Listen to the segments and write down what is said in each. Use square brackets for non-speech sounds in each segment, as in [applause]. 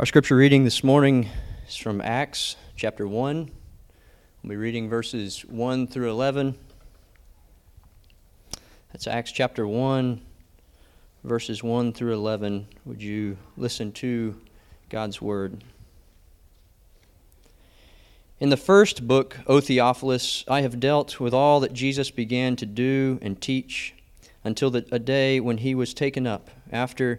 Our scripture reading this morning is from Acts chapter 1. We'll be reading verses 1 through 11. That's Acts chapter 1, verses 1 through 11. Would you listen to God's word? In the first book, O Theophilus, I have dealt with all that Jesus began to do and teach until the, a day when he was taken up, after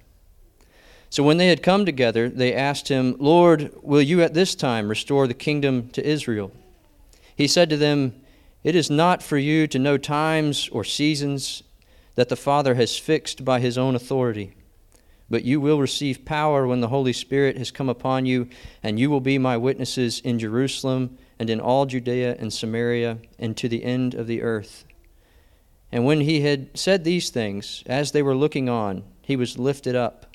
So when they had come together, they asked him, Lord, will you at this time restore the kingdom to Israel? He said to them, It is not for you to know times or seasons that the Father has fixed by his own authority. But you will receive power when the Holy Spirit has come upon you, and you will be my witnesses in Jerusalem and in all Judea and Samaria and to the end of the earth. And when he had said these things, as they were looking on, he was lifted up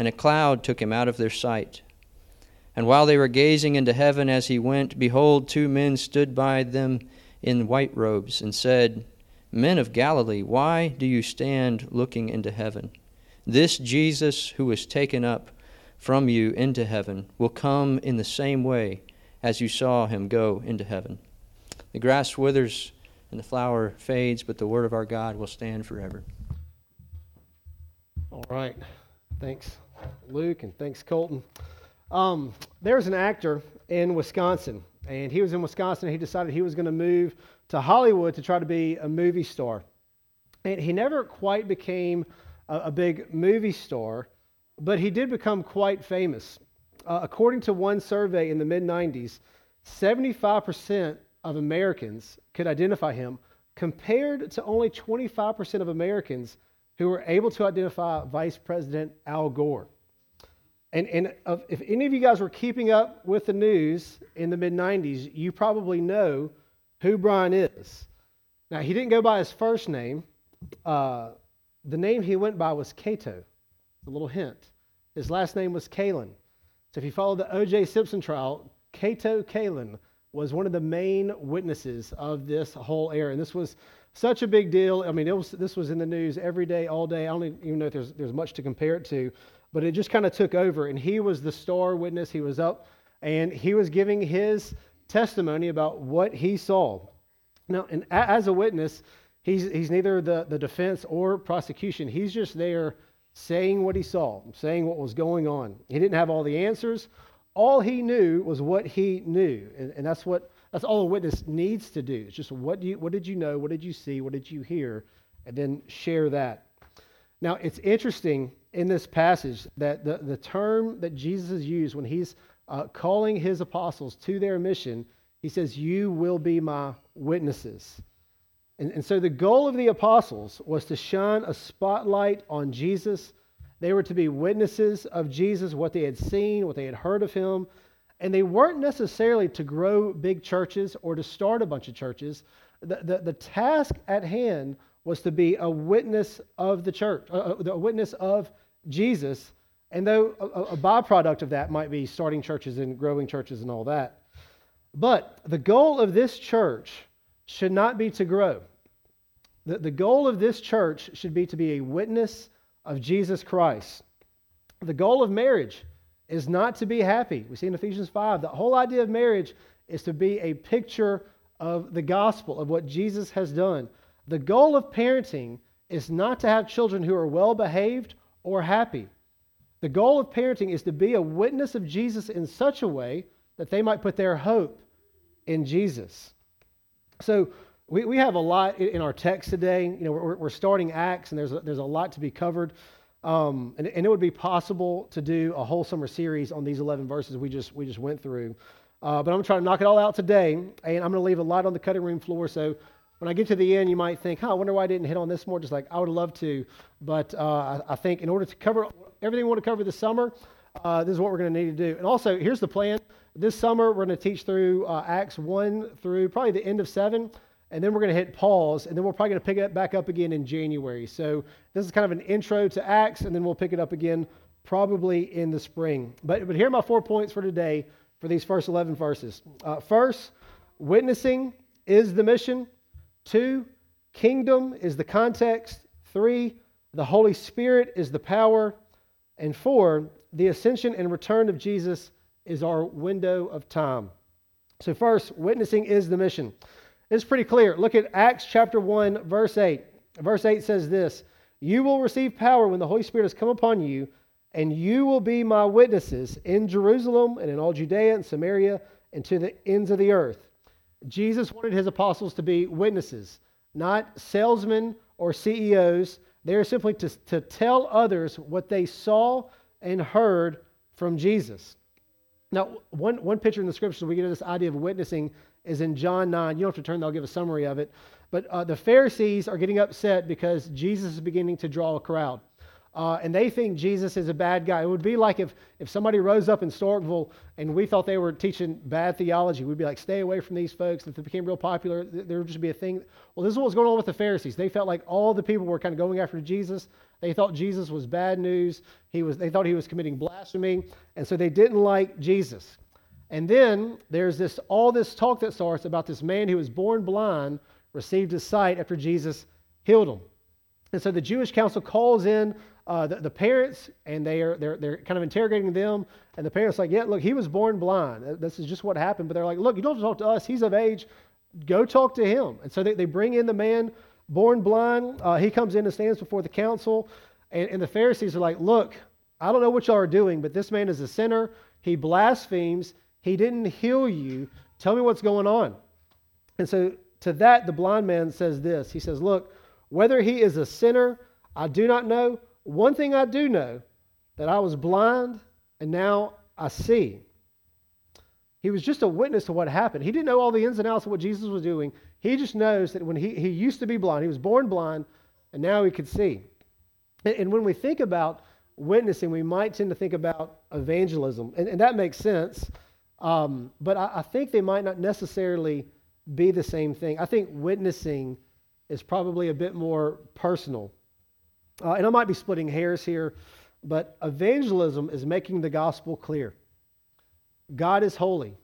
and a cloud took him out of their sight. And while they were gazing into heaven as he went, behold, two men stood by them in white robes, and said, Men of Galilee, why do you stand looking into heaven? This Jesus who was taken up from you into heaven will come in the same way as you saw him go into heaven. The grass withers and the flower fades, but the word of our God will stand forever. All right. Thanks. Luke, and thanks, Colton. Um, there's an actor in Wisconsin, and he was in Wisconsin. He decided he was going to move to Hollywood to try to be a movie star. And he never quite became a, a big movie star, but he did become quite famous. Uh, according to one survey in the mid 90s, 75% of Americans could identify him, compared to only 25% of Americans who were able to identify Vice President Al Gore. And, and if any of you guys were keeping up with the news in the mid 90s, you probably know who Brian is. Now, he didn't go by his first name. Uh, the name he went by was Kato. A little hint. His last name was Kaelin. So if you follow the O.J. Simpson trial, Kato Kaelin was one of the main witnesses of this whole era. And this was such a big deal. I mean, was, this was in the news every day, all day. I don't even know if there's, there's much to compare it to, but it just kind of took over. And he was the star witness. He was up and he was giving his testimony about what he saw. Now, and as a witness, he's, he's neither the, the defense or prosecution. He's just there saying what he saw, saying what was going on. He didn't have all the answers. All he knew was what he knew. And, and that's what that's all a witness needs to do. It's just what, do you, what did you know? What did you see? What did you hear? And then share that. Now, it's interesting in this passage that the, the term that Jesus has used when he's uh, calling his apostles to their mission, he says, You will be my witnesses. And, and so the goal of the apostles was to shine a spotlight on Jesus. They were to be witnesses of Jesus, what they had seen, what they had heard of him, and they weren't necessarily to grow big churches or to start a bunch of churches. The, the, the task at hand was to be a witness of the church, a, a witness of Jesus. And though a, a byproduct of that might be starting churches and growing churches and all that. But the goal of this church should not be to grow. The, the goal of this church should be to be a witness of Jesus Christ. The goal of marriage is not to be happy. We see in Ephesians 5, the whole idea of marriage is to be a picture of the gospel, of what Jesus has done. The goal of parenting is not to have children who are well behaved or happy. The goal of parenting is to be a witness of Jesus in such a way that they might put their hope in Jesus. So we, we have a lot in our text today. You know, we're, we're starting Acts, and there's a, there's a lot to be covered. Um, and, and, it would be possible to do a whole summer series on these 11 verses we just, we just went through. Uh, but I'm trying to knock it all out today, and I'm going to leave a lot on the cutting room floor. So when I get to the end, you might think, huh, I wonder why I didn't hit on this more. Just like I would love to. But uh, I, I, think in order to cover everything we want to cover this summer, uh, this is what we're going to need to do. And also, here's the plan. This summer, we're going to teach through uh, Acts 1 through probably the end of 7, and then we're going to hit pause, and then we're probably going to pick it back up again in January. So this is kind of an intro to Acts, and then we'll pick it up again probably in the spring. But, but here are my four points for today for these first 11 verses. Uh, first, witnessing is the mission. Two, kingdom is the context. Three, the Holy Spirit is the power. And four, the ascension and return of Jesus is our window of time. So, first, witnessing is the mission. It's pretty clear. Look at Acts chapter 1, verse 8. Verse 8 says this You will receive power when the Holy Spirit has come upon you, and you will be my witnesses in Jerusalem and in all Judea and Samaria and to the ends of the earth. Jesus wanted his apostles to be witnesses, not salesmen or CEOs. They are simply to, to tell others what they saw and heard from Jesus. Now, one, one picture in the scriptures we get this idea of witnessing is in John 9. You don't have to turn, I'll give a summary of it. But uh, the Pharisees are getting upset because Jesus is beginning to draw a crowd uh, and they think Jesus is a bad guy. It would be like if, if somebody rose up in Starkville and we thought they were teaching bad theology. We'd be like, stay away from these folks. If they became real popular, there would just be a thing. Well, this is what was going on with the Pharisees. They felt like all the people were kind of going after Jesus. They thought Jesus was bad news. He was, they thought he was committing blasphemy. And so they didn't like Jesus. And then there's this all this talk that starts about this man who was born blind received his sight after Jesus healed him. And so the Jewish council calls in uh, the, the, parents, and they are they're, they're kind of interrogating them. And the parents like, yeah, look, he was born blind. This is just what happened. But they're like, look, you don't talk to us. He's of age. Go talk to him. And so they, they bring in the man born blind. Uh, he comes in and stands before the council. And, and the Pharisees are like, look, I don't know what y'all are doing, but this man is a sinner. He blasphemes. He didn't heal you. Tell me what's going on. And so to that, the blind man says this He says, Look, whether he is a sinner, I do not know, one thing I do know that I was blind and now I see. He was just a witness to what happened. He didn't know all the ins and outs of what Jesus was doing. He just knows that when he, he used to be blind, he was born blind, and now he could see. And, and when we think about witnessing, we might tend to think about evangelism, and, and that makes sense. Um, but I, I think they might not necessarily be the same thing. I think witnessing is probably a bit more personal. Uh, and I might be splitting hairs here, but evangelism is making the gospel clear. God is holy,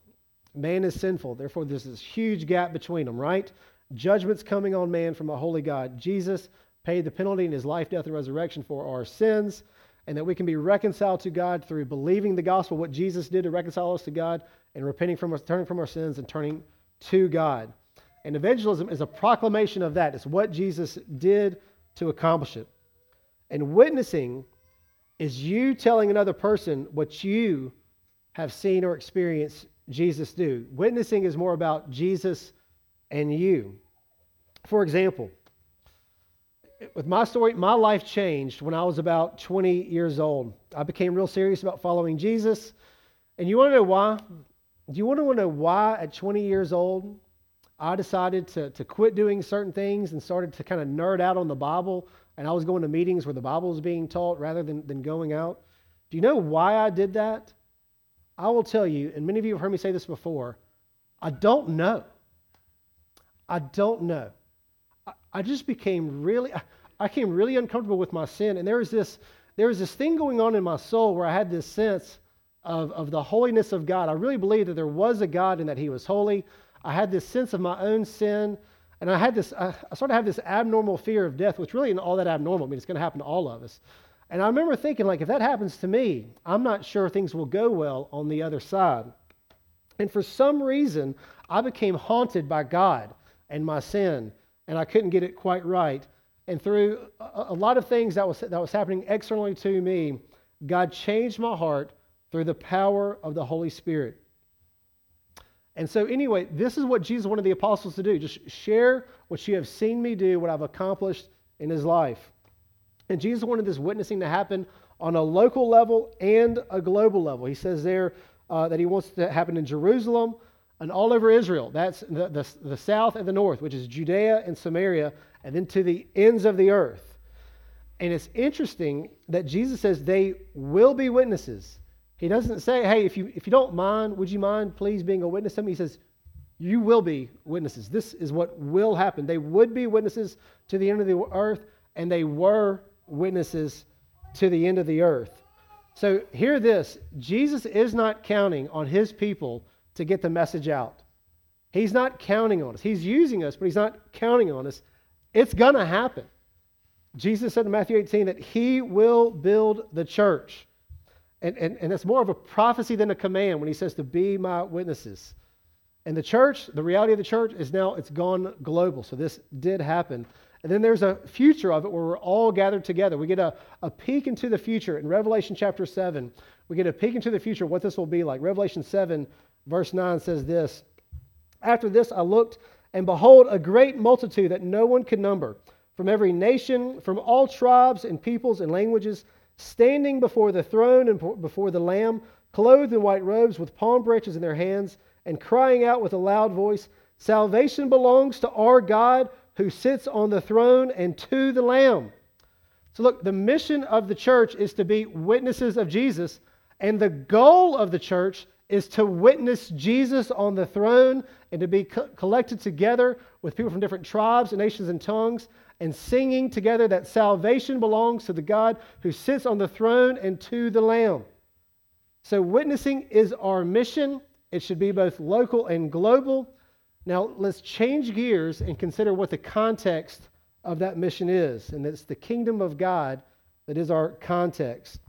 man is sinful. Therefore, there's this huge gap between them, right? Judgment's coming on man from a holy God. Jesus paid the penalty in his life, death, and resurrection for our sins, and that we can be reconciled to God through believing the gospel, what Jesus did to reconcile us to God, and repenting from us, turning from our sins, and turning to God. And evangelism is a proclamation of that. It's what Jesus did to accomplish it. And witnessing is you telling another person what you have seen or experienced Jesus do. Witnessing is more about Jesus and you. For example, with my story, my life changed when I was about 20 years old. I became real serious about following Jesus. And you want to know why? Do you want to know why at 20 years old I decided to, to quit doing certain things and started to kind of nerd out on the Bible and I was going to meetings where the Bible was being taught rather than, than going out. Do you know why I did that? I will tell you, and many of you have heard me say this before, I don't know. I don't know. I, I just became really, I, I became really uncomfortable with my sin, and there was this, there was this thing going on in my soul where I had this sense of, of the holiness of God. I really believed that there was a God and that He was holy. I had this sense of my own sin and I had this, I, sort of have this abnormal fear of death, which really isn't all that abnormal. I mean, it's going to happen to all of us. And I remember thinking, like, if that happens to me, I'm not sure things will go well on the other side. And for some reason, I became haunted by God and my sin, and I couldn't get it quite right. And through a, a lot of things that was, that was happening externally to me, God changed my heart through the power of the Holy Spirit. And so, anyway, this is what Jesus wanted the apostles to do just share what you have seen me do, what I've accomplished in his life. And Jesus wanted this witnessing to happen on a local level and a global level. He says there uh, that he wants to happen in Jerusalem and all over Israel. That's the, the, the south and the north, which is Judea and Samaria, and then to the ends of the earth. And it's interesting that Jesus says they will be witnesses. He doesn't say, hey, if you, if you don't mind, would you mind please being a witness to me? He says, you will be witnesses. This is what will happen. They would be witnesses to the end of the earth, and they were witnesses to the end of the earth. So, hear this Jesus is not counting on his people to get the message out. He's not counting on us. He's using us, but he's not counting on us. It's going to happen. Jesus said in Matthew 18 that he will build the church. And, and, and it's more of a prophecy than a command when he says to be my witnesses. And the church, the reality of the church is now it's gone global. So this did happen. And then there's a future of it where we're all gathered together. We get a, a peek into the future. In Revelation chapter 7, we get a peek into the future, what this will be like. Revelation 7, verse 9 says this After this I looked, and behold, a great multitude that no one could number, from every nation, from all tribes and peoples and languages, standing before the throne and before the Lamb, clothed in white robes with palm branches in their hands and crying out with a loud voice, Salvation belongs to our God who sits on the throne and to the Lamb. So, look, the mission of the church is to be witnesses of Jesus, and the goal of the church is to witness Jesus on the throne and to be co- collected together with people from different tribes and nations and tongues and singing together that salvation belongs to the God who sits on the throne and to the Lamb. So, witnessing is our mission. It should be both local and global. Now, let's change gears and consider what the context of that mission is. And it's the kingdom of God that is our context.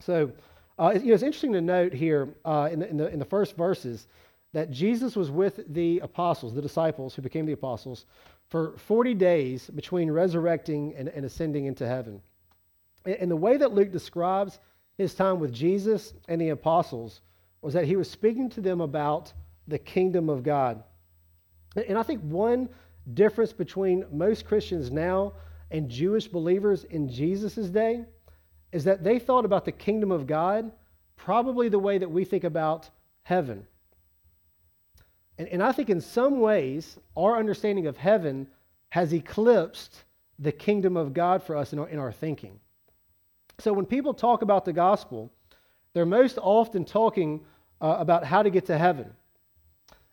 So, uh, you know, it's interesting to note here uh, in, the, in, the, in the first verses that Jesus was with the apostles, the disciples who became the apostles, for 40 days between resurrecting and, and ascending into heaven. And, and the way that Luke describes his time with Jesus and the apostles was that he was speaking to them about the kingdom of God. And I think one difference between most Christians now and Jewish believers in Jesus' day is that they thought about the kingdom of God probably the way that we think about heaven. And, and I think in some ways, our understanding of heaven has eclipsed the kingdom of God for us in our, in our thinking. So when people talk about the gospel, they're most often talking uh, about how to get to heaven.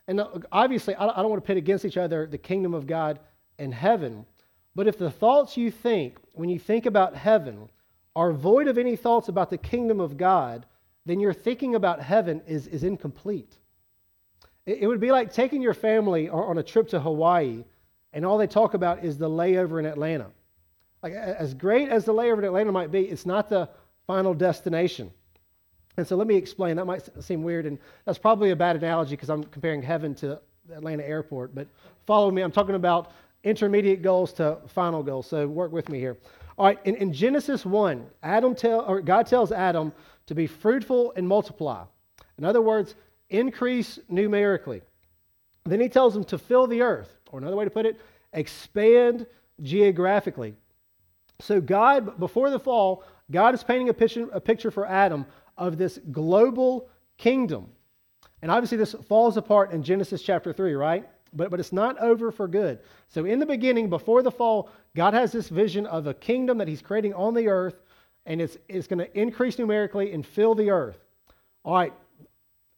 And uh, obviously, I don't want to pit against each other the kingdom of God and heaven. But if the thoughts you think when you think about heaven are void of any thoughts about the kingdom of God, then your thinking about heaven is, is incomplete. It, would be like taking your family on a trip to Hawaii and all they talk about is the layover in Atlanta. Like, as great as the layover in Atlanta might be, it's not the final destination. And so let me explain. That might seem weird, and that's probably a bad analogy because I'm comparing heaven to Atlanta airport. But follow me. I'm talking about intermediate goals to final goals. So work with me here. All right. In, in Genesis one, Adam tell or God tells Adam to be fruitful and multiply. In other words, increase numerically. Then he tells them to fill the earth, or another way to put it, expand geographically. So God, before the fall, God is painting a picture, a picture for Adam of this global kingdom. And obviously, this falls apart in Genesis chapter 3, right? But, but it's not over for good. So, in the beginning, before the fall, God has this vision of a kingdom that He's creating on the earth, and it's, it's going to increase numerically and fill the earth. All right,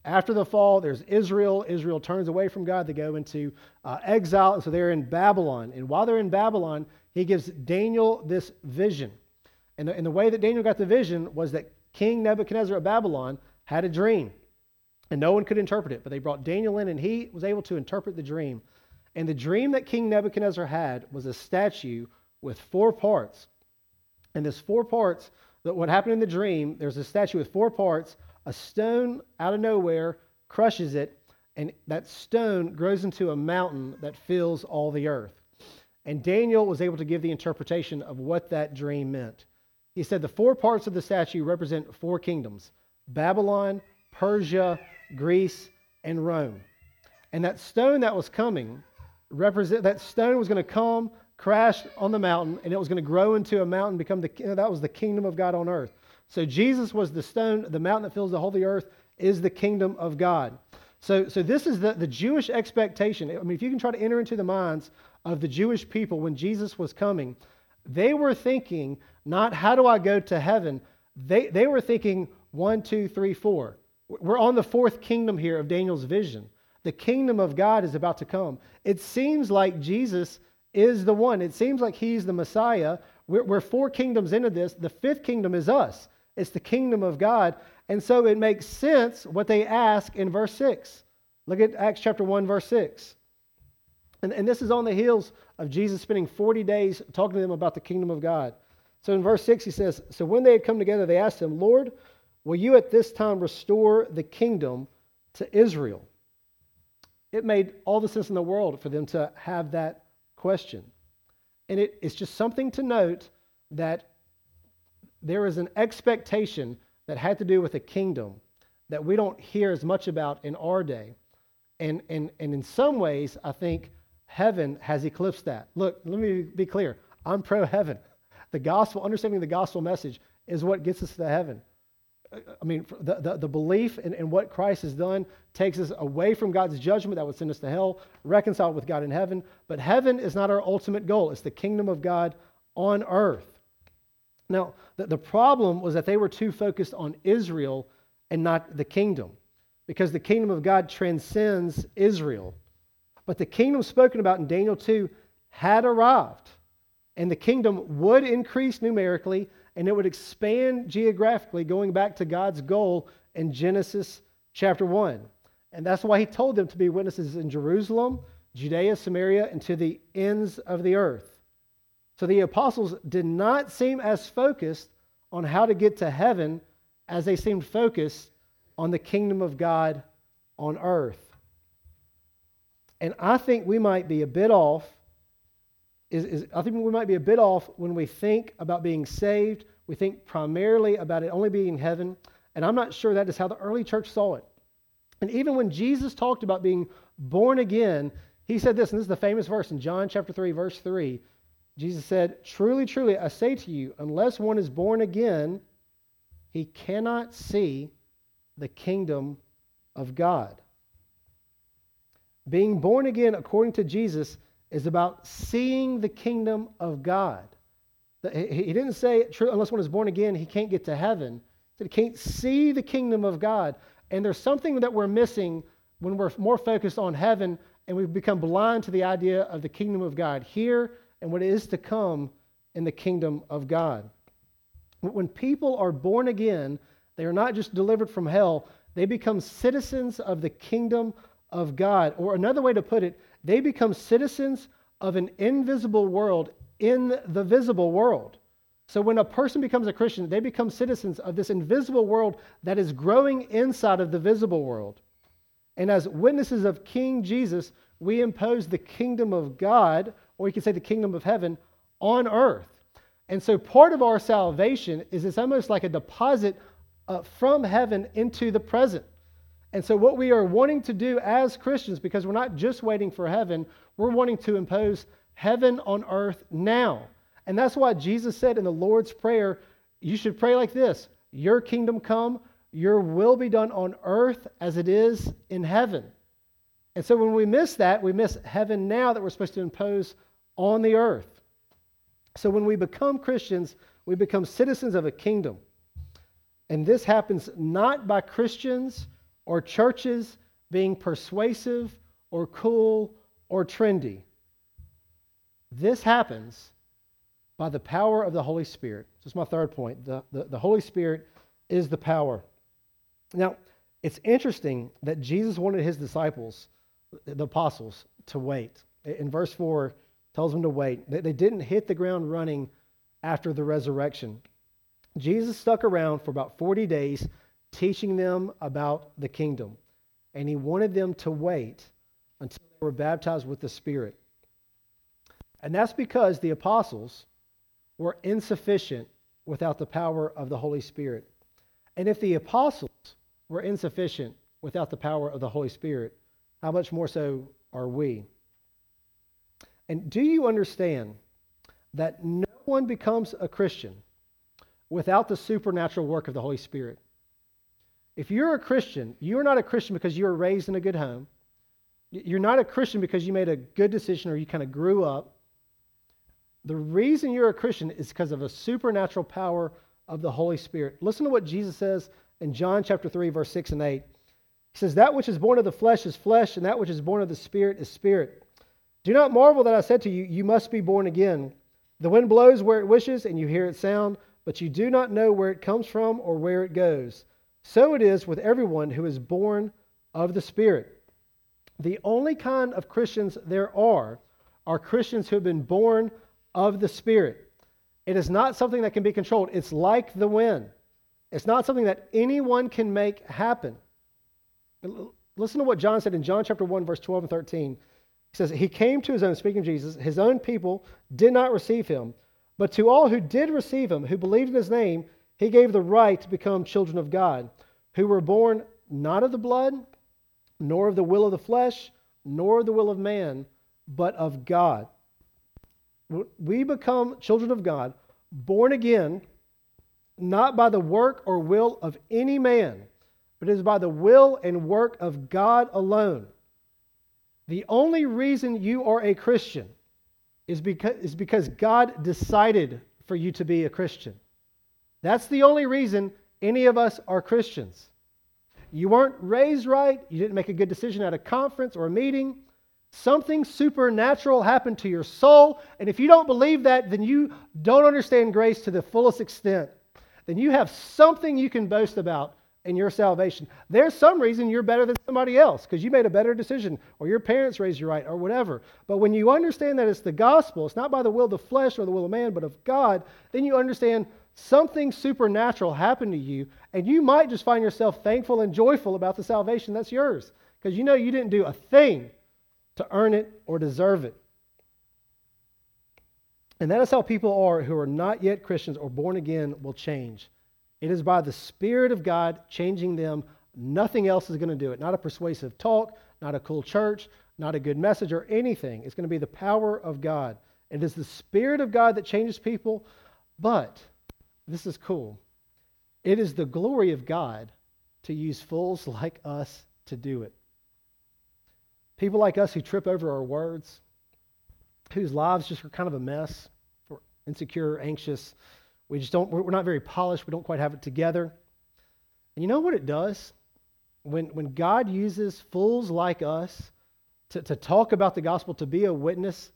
after the fall, there's Israel. Israel turns away from God. They go into uh, exile, and so they're in Babylon. And while they're in Babylon, He gives Daniel this vision. And the, and the way that Daniel got the vision was that King Nebuchadnezzar of Babylon had a dream, and no one could interpret it, but they brought Daniel in, and he was able to interpret the dream. And the dream that King Nebuchadnezzar had was a statue with four parts. And this four parts, that what happened in the dream, there's a statue with four parts, a stone out of nowhere crushes it, and that stone grows into a mountain that fills all the earth. And Daniel was able to give the interpretation of what that dream meant. He said the four parts of the statue represent four kingdoms Babylon, Persia, Greece, and Rome. And that stone that was coming, represent that stone was going to come, crash on the mountain, and it was going to grow into a mountain, become the that was the kingdom of God on earth. So Jesus was the stone, the mountain that fills the whole the earth is the kingdom of God. So, so this is the, the Jewish expectation. I mean, if you can try to enter into the minds of the Jewish people when Jesus was coming, they were thinking not how do I go to heaven? They, they were thinking, one, two, three, four. We're on the fourth kingdom here of Daniel's vision. The kingdom of God is about to come. It seems like Jesus is the one. It seems like he's the Messiah. We're, we're, four kingdoms into this. The fifth kingdom is us, it's the kingdom of God. And so it makes sense what they ask in verse 6. Look at Acts chapter 1, verse 6. And, and this is on the heels of Jesus spending 40 days talking to them about the kingdom of God. So in verse 6, he says, So when they had come together, they asked him, Lord, will you at this time restore the kingdom to Israel? It made all the sense in the world for them to have that question. And it, it's just something to note that there is an expectation that had to do with a kingdom that we don't hear as much about in our day. And, and, and in some ways, I think heaven has eclipsed that. Look, let me be clear. I'm pro heaven. The gospel, understanding the gospel message, is what gets us to heaven. I mean, the, the, the, belief in, in what Christ has done takes us away from God's judgment that would send us to hell, reconciled with God in heaven. But heaven is not our ultimate goal, it's the kingdom of God on earth. Now, the, problem was that they were too focused on Israel and not the kingdom, because the kingdom of God transcends Israel. But the kingdom spoken about in Daniel 2 had arrived, and the kingdom would increase numerically and it would expand geographically, going back to God's goal in Genesis chapter 1. And that's why he told them to be witnesses in Jerusalem, Judea, Samaria, and to the ends of the earth. So the apostles did not seem as focused on how to get to heaven as they seemed focused on the kingdom of God on earth. And I think we might be a bit off is, is, I think we might be a bit off when we think about being saved. We think primarily about it only being in heaven. And I'm not sure that is how the early church saw it. And even when Jesus talked about being born again, he said this, and this is the famous verse in John chapter 3, verse 3. Jesus said, Truly, truly, I say to you, unless one is born again, he cannot see the kingdom of God. Being born again, according to Jesus, is about seeing the kingdom of God. He didn't say, unless one is born again, he can't get to heaven. He said he can't see the kingdom of God. And there's something that we're missing when we're more focused on heaven and we've become blind to the idea of the kingdom of God here and what is to come in the kingdom of God. When people are born again, they are not just delivered from hell, they become citizens of the kingdom of God. Or another way to put it, they become citizens of an invisible world in the visible world. So when a person becomes a Christian, they become citizens of this invisible world that is growing inside of the visible world. And as witnesses of King Jesus, we impose the kingdom of God, or you could say the kingdom of heaven, on earth. And so part of our salvation is it's almost like a deposit uh, from heaven into the present. And so, what we are wanting to do as Christians, because we're not just waiting for heaven, we're wanting to impose heaven on earth now. And that's why Jesus said in the Lord's Prayer, you should pray like this Your kingdom come, your will be done on earth as it is in heaven. And so, when we miss that, we miss heaven now that we're supposed to impose on the earth. So, when we become Christians, we become citizens of a kingdom. And this happens not by Christians or churches being persuasive or cool or trendy. This happens by the power of the Holy Spirit. This is my third point. The, the, the Holy Spirit is the power. Now, it's interesting that Jesus wanted his disciples, the apostles, to wait. In verse 4, tells them to wait. They, they didn't hit the ground running after the resurrection. Jesus stuck around for about 40 days teaching them about the kingdom. And he wanted them to wait until they were baptized with the Spirit. And that's because the apostles were insufficient without the power of the Holy Spirit. And if the apostles were insufficient without the power of the Holy Spirit, how much more so are we? And do you understand that no one becomes a Christian without the supernatural work of the Holy Spirit? If you're a Christian, you're not a Christian because you were raised in a good home. You're not a Christian because you made a good decision or you kind of grew up. The reason you're a Christian is because of a supernatural power of the Holy Spirit. Listen to what Jesus says in John chapter 3, verse 6 and 8. He says, That which is born of the flesh is flesh, and that which is born of the Spirit is spirit. Do not marvel that I said to you, You must be born again. The wind blows where it wishes, and you hear its sound, but you do not know where it comes from or where it goes. So it is with everyone who is born of the Spirit. The only kind of Christians there are are Christians who have been born of the Spirit. It is not something that can be controlled. It's like the wind. It's not something that anyone can make happen. Listen to what John said in John chapter 1, verse 12 and 13. He says, He came to his own, speaking of Jesus, his own people did not receive him. But to all who did receive him, who believed in his name, he gave the right to become children of God, who were born not of the blood, nor of the will of the flesh, nor of the will of man, but of God. We become children of God, born again, not by the work or will of any man, but it is by the will and work of God alone. The only reason you are a Christian is because, is because God decided for you to be a Christian. That's the only reason any of us are Christians. You weren't raised right, you didn't make a good decision at a conference or a meeting. Something supernatural happened to your soul, and if you don't believe that, then you don't understand grace to the fullest extent. Then you have something you can boast about in your salvation. There's some reason you're better than somebody else because you made a better decision or your parents raised you right or whatever. But when you understand that it's the gospel, it's not by the will of the flesh or the will of man, but of God, then you understand something supernatural happened to you and you might just find yourself thankful and joyful about the salvation that's yours because you know you didn't do a thing to earn it or deserve it. And that is how people are who are not yet Christians or born again will change. It is by the Spirit of God changing them. Nothing else is going to do it. Not a persuasive talk, not a cool church, not a good message or anything. It's going to be the power of God. It is the Spirit of God that changes people, but this is cool. It is the glory of God to use fools like us to do it. People like us who trip over our words, whose lives just are kind of a mess, we're insecure, anxious, we just don't, we're not very polished. We don't quite have it together. And you know what it does? When, when God uses fools like us to, to talk about the gospel, to be a witness,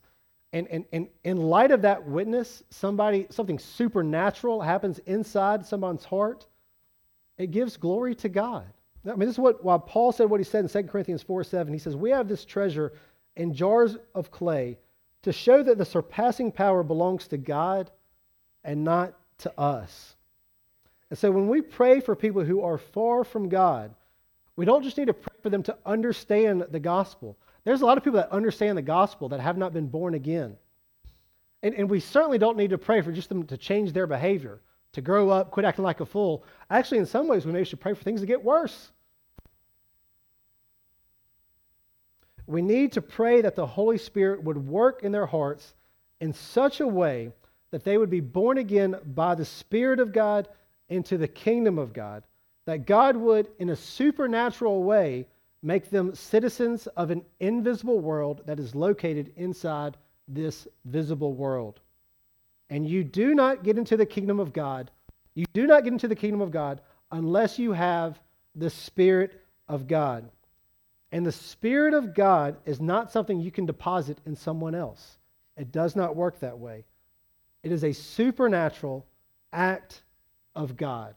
and, and, and in light of that witness, somebody, something supernatural happens inside someone's heart, it gives glory to God. I mean, this is what, while Paul said what he said in 2 Corinthians 4 7, he says, We have this treasure in jars of clay to show that the surpassing power belongs to God and not to us. And so when we pray for people who are far from God, we don't just need to pray for them to understand the gospel. There's a lot of people that understand the gospel that have not been born again. And, and we certainly don't need to pray for just them to change their behavior, to grow up, quit acting like a fool. Actually, in some ways, we maybe should pray for things to get worse. We need to pray that the Holy Spirit would work in their hearts in such a way that they would be born again by the Spirit of God into the kingdom of God, that God would, in a supernatural way, make them citizens of an invisible world that is located inside this visible world. And you do not get into the kingdom of God, you do not get into the kingdom of God unless you have the Spirit of God. And the Spirit of God is not something you can deposit in someone else. It does not work that way. It is a supernatural act of God.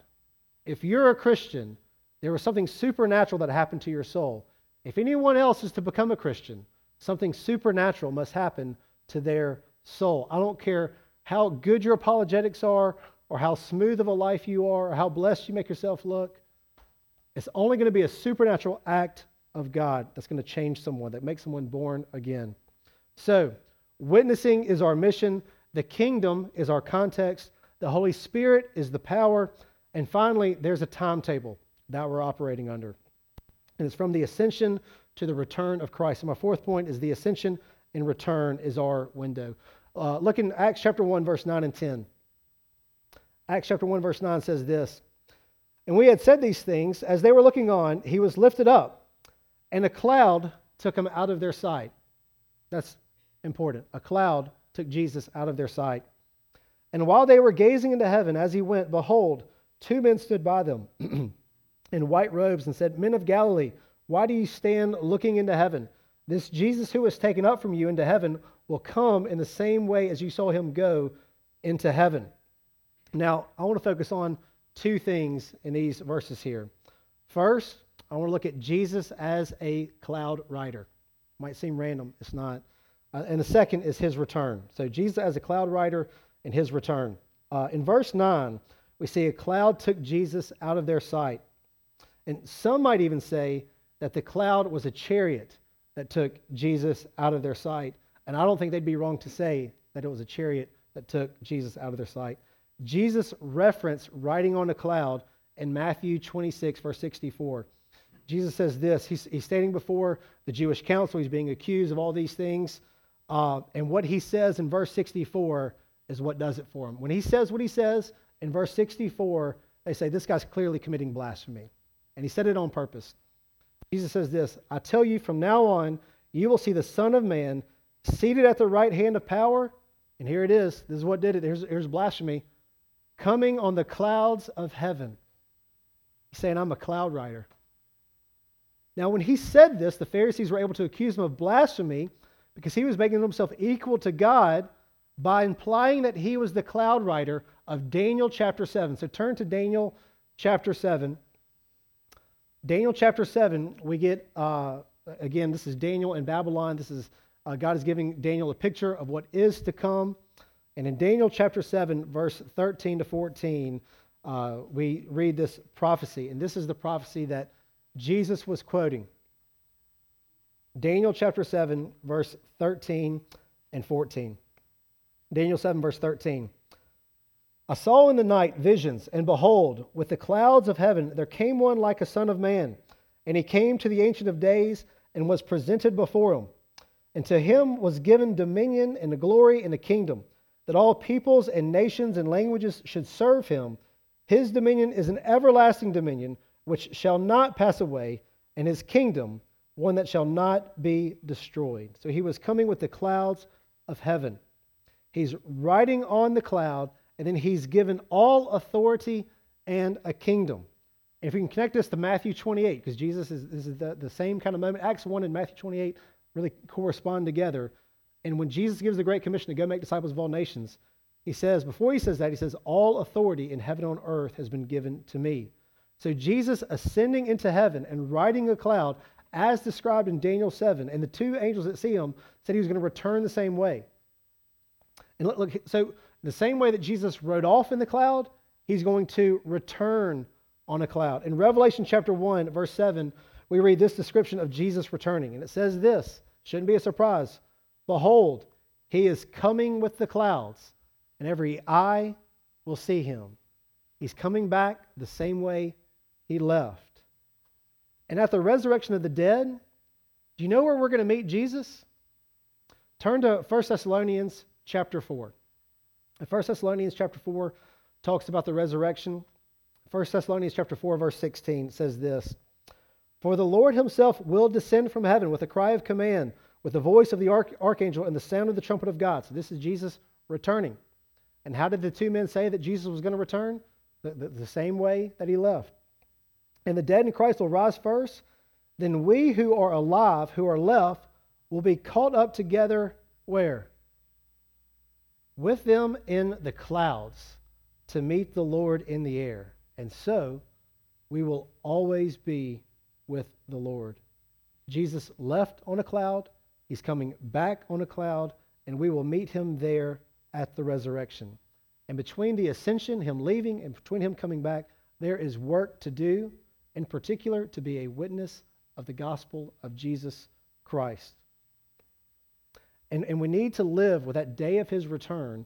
If you're a Christian, there was something supernatural that happened to your soul. If anyone else is to become a Christian, something supernatural must happen to their soul. I don't care how good your apologetics are, or how smooth of a life you are, or how blessed you make yourself look. It's only going to be a supernatural act of God that's going to change someone, that makes someone born again. So, witnessing is our mission. The kingdom is our context, the Holy Spirit is the power, and finally, there's a timetable that we're operating under. And it's from the ascension to the return of Christ. And my fourth point is the ascension and return is our window. Uh, look in Acts chapter 1, verse 9 and 10. Acts chapter 1, verse 9 says this And we had said these things, as they were looking on, he was lifted up, and a cloud took him out of their sight. That's important. A cloud took Jesus out of their sight. And while they were gazing into heaven as he went, behold, two men stood by them. [clears throat] in white robes and said, Men of Galilee, why do you stand looking into heaven? This Jesus who was taken up from you into heaven will come in the same way as you saw him go into heaven. Now, I want to focus on two things in these verses here. First, I want to look at Jesus as a cloud rider. Might seem random, it's not. Uh, and the second is his return. So, Jesus as a cloud rider and his return. Uh, in verse 9, we see a cloud took Jesus out of their sight. And some might even say that the cloud was a chariot that took Jesus out of their sight. And I don't think they'd be wrong to say that it was a chariot that took Jesus out of their sight. Jesus referenced riding on a cloud in Matthew 26, verse 64. Jesus says this he's, he's standing before the Jewish council, he's being accused of all these things. Uh, and what he says in verse 64 is what does it for him. When he says what he says in verse 64, they say, This guy's clearly committing blasphemy. And he said it on purpose. Jesus says this I tell you, from now on, you will see the Son of Man seated at the right hand of power. And here it is. This is what did it. Here's, here's blasphemy. Coming on the clouds of heaven. He's saying, I'm a cloud rider. Now, when he said this, the Pharisees were able to accuse him of blasphemy because he was making himself equal to God by implying that he was the cloud rider of Daniel chapter 7. So turn to Daniel chapter 7. Daniel chapter 7, we get, uh, again, this is Daniel in Babylon. This is, uh, God is giving Daniel a picture of what is to come. And in Daniel chapter 7, verse 13 to 14, uh, we read this prophecy. And this is the prophecy that Jesus was quoting. Daniel chapter 7, verse 13 and 14. Daniel 7, verse 13. I saw in the night visions, and behold, with the clouds of heaven there came one like a son of man. And he came to the Ancient of Days and was presented before him. And to him was given dominion and the glory and the kingdom, that all peoples and nations and languages should serve him. His dominion is an everlasting dominion which shall not pass away, and his kingdom one that shall not be destroyed. So he was coming with the clouds of heaven. He's riding on the cloud, and then he's given all authority and a kingdom. If we can connect this to Matthew 28, because Jesus is, this is the, the same kind of moment, Acts 1 and Matthew 28 really correspond together. And when Jesus gives the Great Commission to go make disciples of all nations, he says, before he says that, he says, All authority in heaven and on earth has been given to me. So Jesus ascending into heaven and riding a cloud as described in Daniel 7. And the two angels that see him said he was going to return the same way. And look, look, so the same way that Jesus rode off in the cloud, he's going to return on a cloud. In Revelation chapter 1, verse 7, we read this description of Jesus returning. And it says this shouldn't be a surprise. Behold, he is coming with the clouds, and every eye will see him. He's coming back the same way he left. And at the resurrection of the dead, do you know where we're going to meet Jesus? Turn to 1 Thessalonians chapter 4. 1 Thessalonians chapter 4 talks about the resurrection. 1 Thessalonians chapter 4 verse 16 says this, For the Lord himself will descend from heaven with a cry of command, with the voice of the arch- archangel and the sound of the trumpet of God. So this is Jesus returning. And how did the two men say that Jesus was going to return? The, the, the same way that he left and the dead in Christ will rise first, then we who are alive, who are left, will be caught up together where? With them in the clouds to meet the Lord in the air. And so we will always be with the Lord. Jesus left on a cloud, he's coming back on a cloud, and we will meet him there at the resurrection. And between the ascension, him leaving, and between him coming back, there is work to do in particular, to be a witness of the gospel of Jesus Christ. And, and we need to live with that day of his return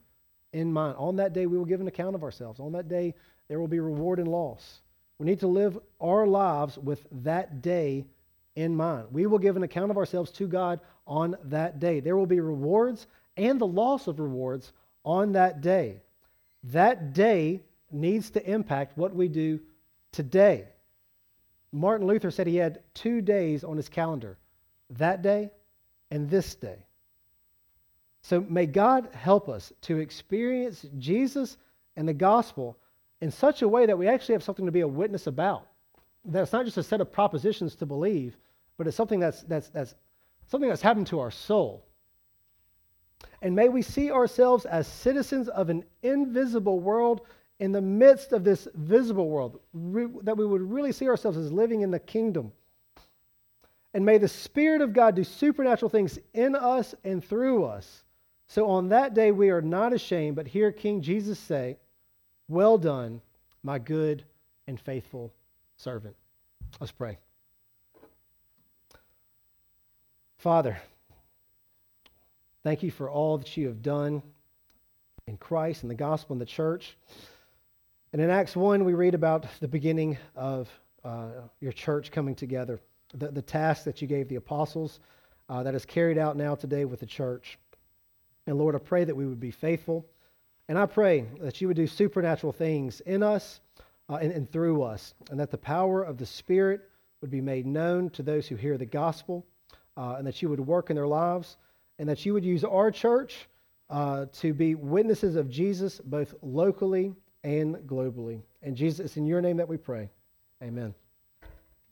in mind. On that day, we will give an account of ourselves. On that day, there will be reward and loss. We need to live our lives with that day in mind. We will give an account of ourselves to God on that day. There will be rewards and the loss of rewards on that day. That day needs to impact what we do today. Martin Luther said he had two days on his calendar that day and this day. So may God help us to experience Jesus and the gospel in such a way that we actually have something to be a witness about. that's not just a set of propositions to believe, but it's something that's, that's, that's something that's happened to our soul. And may we see ourselves as citizens of an invisible world in the midst of this visible world, re- that we would really see ourselves as living in the kingdom. And may the Spirit of God do supernatural things in us and through us. So on that day we are not ashamed, but hear King Jesus say, Well done, my good and faithful servant. Let's pray. Father, thank you for all that you have done in Christ and the gospel and the church. And in Acts 1, we read about the beginning of uh, your church coming together, the, the task that you gave the apostles uh, that is carried out now today with the church. And Lord, I pray that we would be faithful. And I pray that you would do supernatural things in us uh, and, and through us, and that the power of the Spirit would be made known to those who hear the gospel, uh, and that you would work in their lives, and that you would use our church uh, to be witnesses of Jesus both locally and globally. And Jesus, it's in your name that we pray. Amen.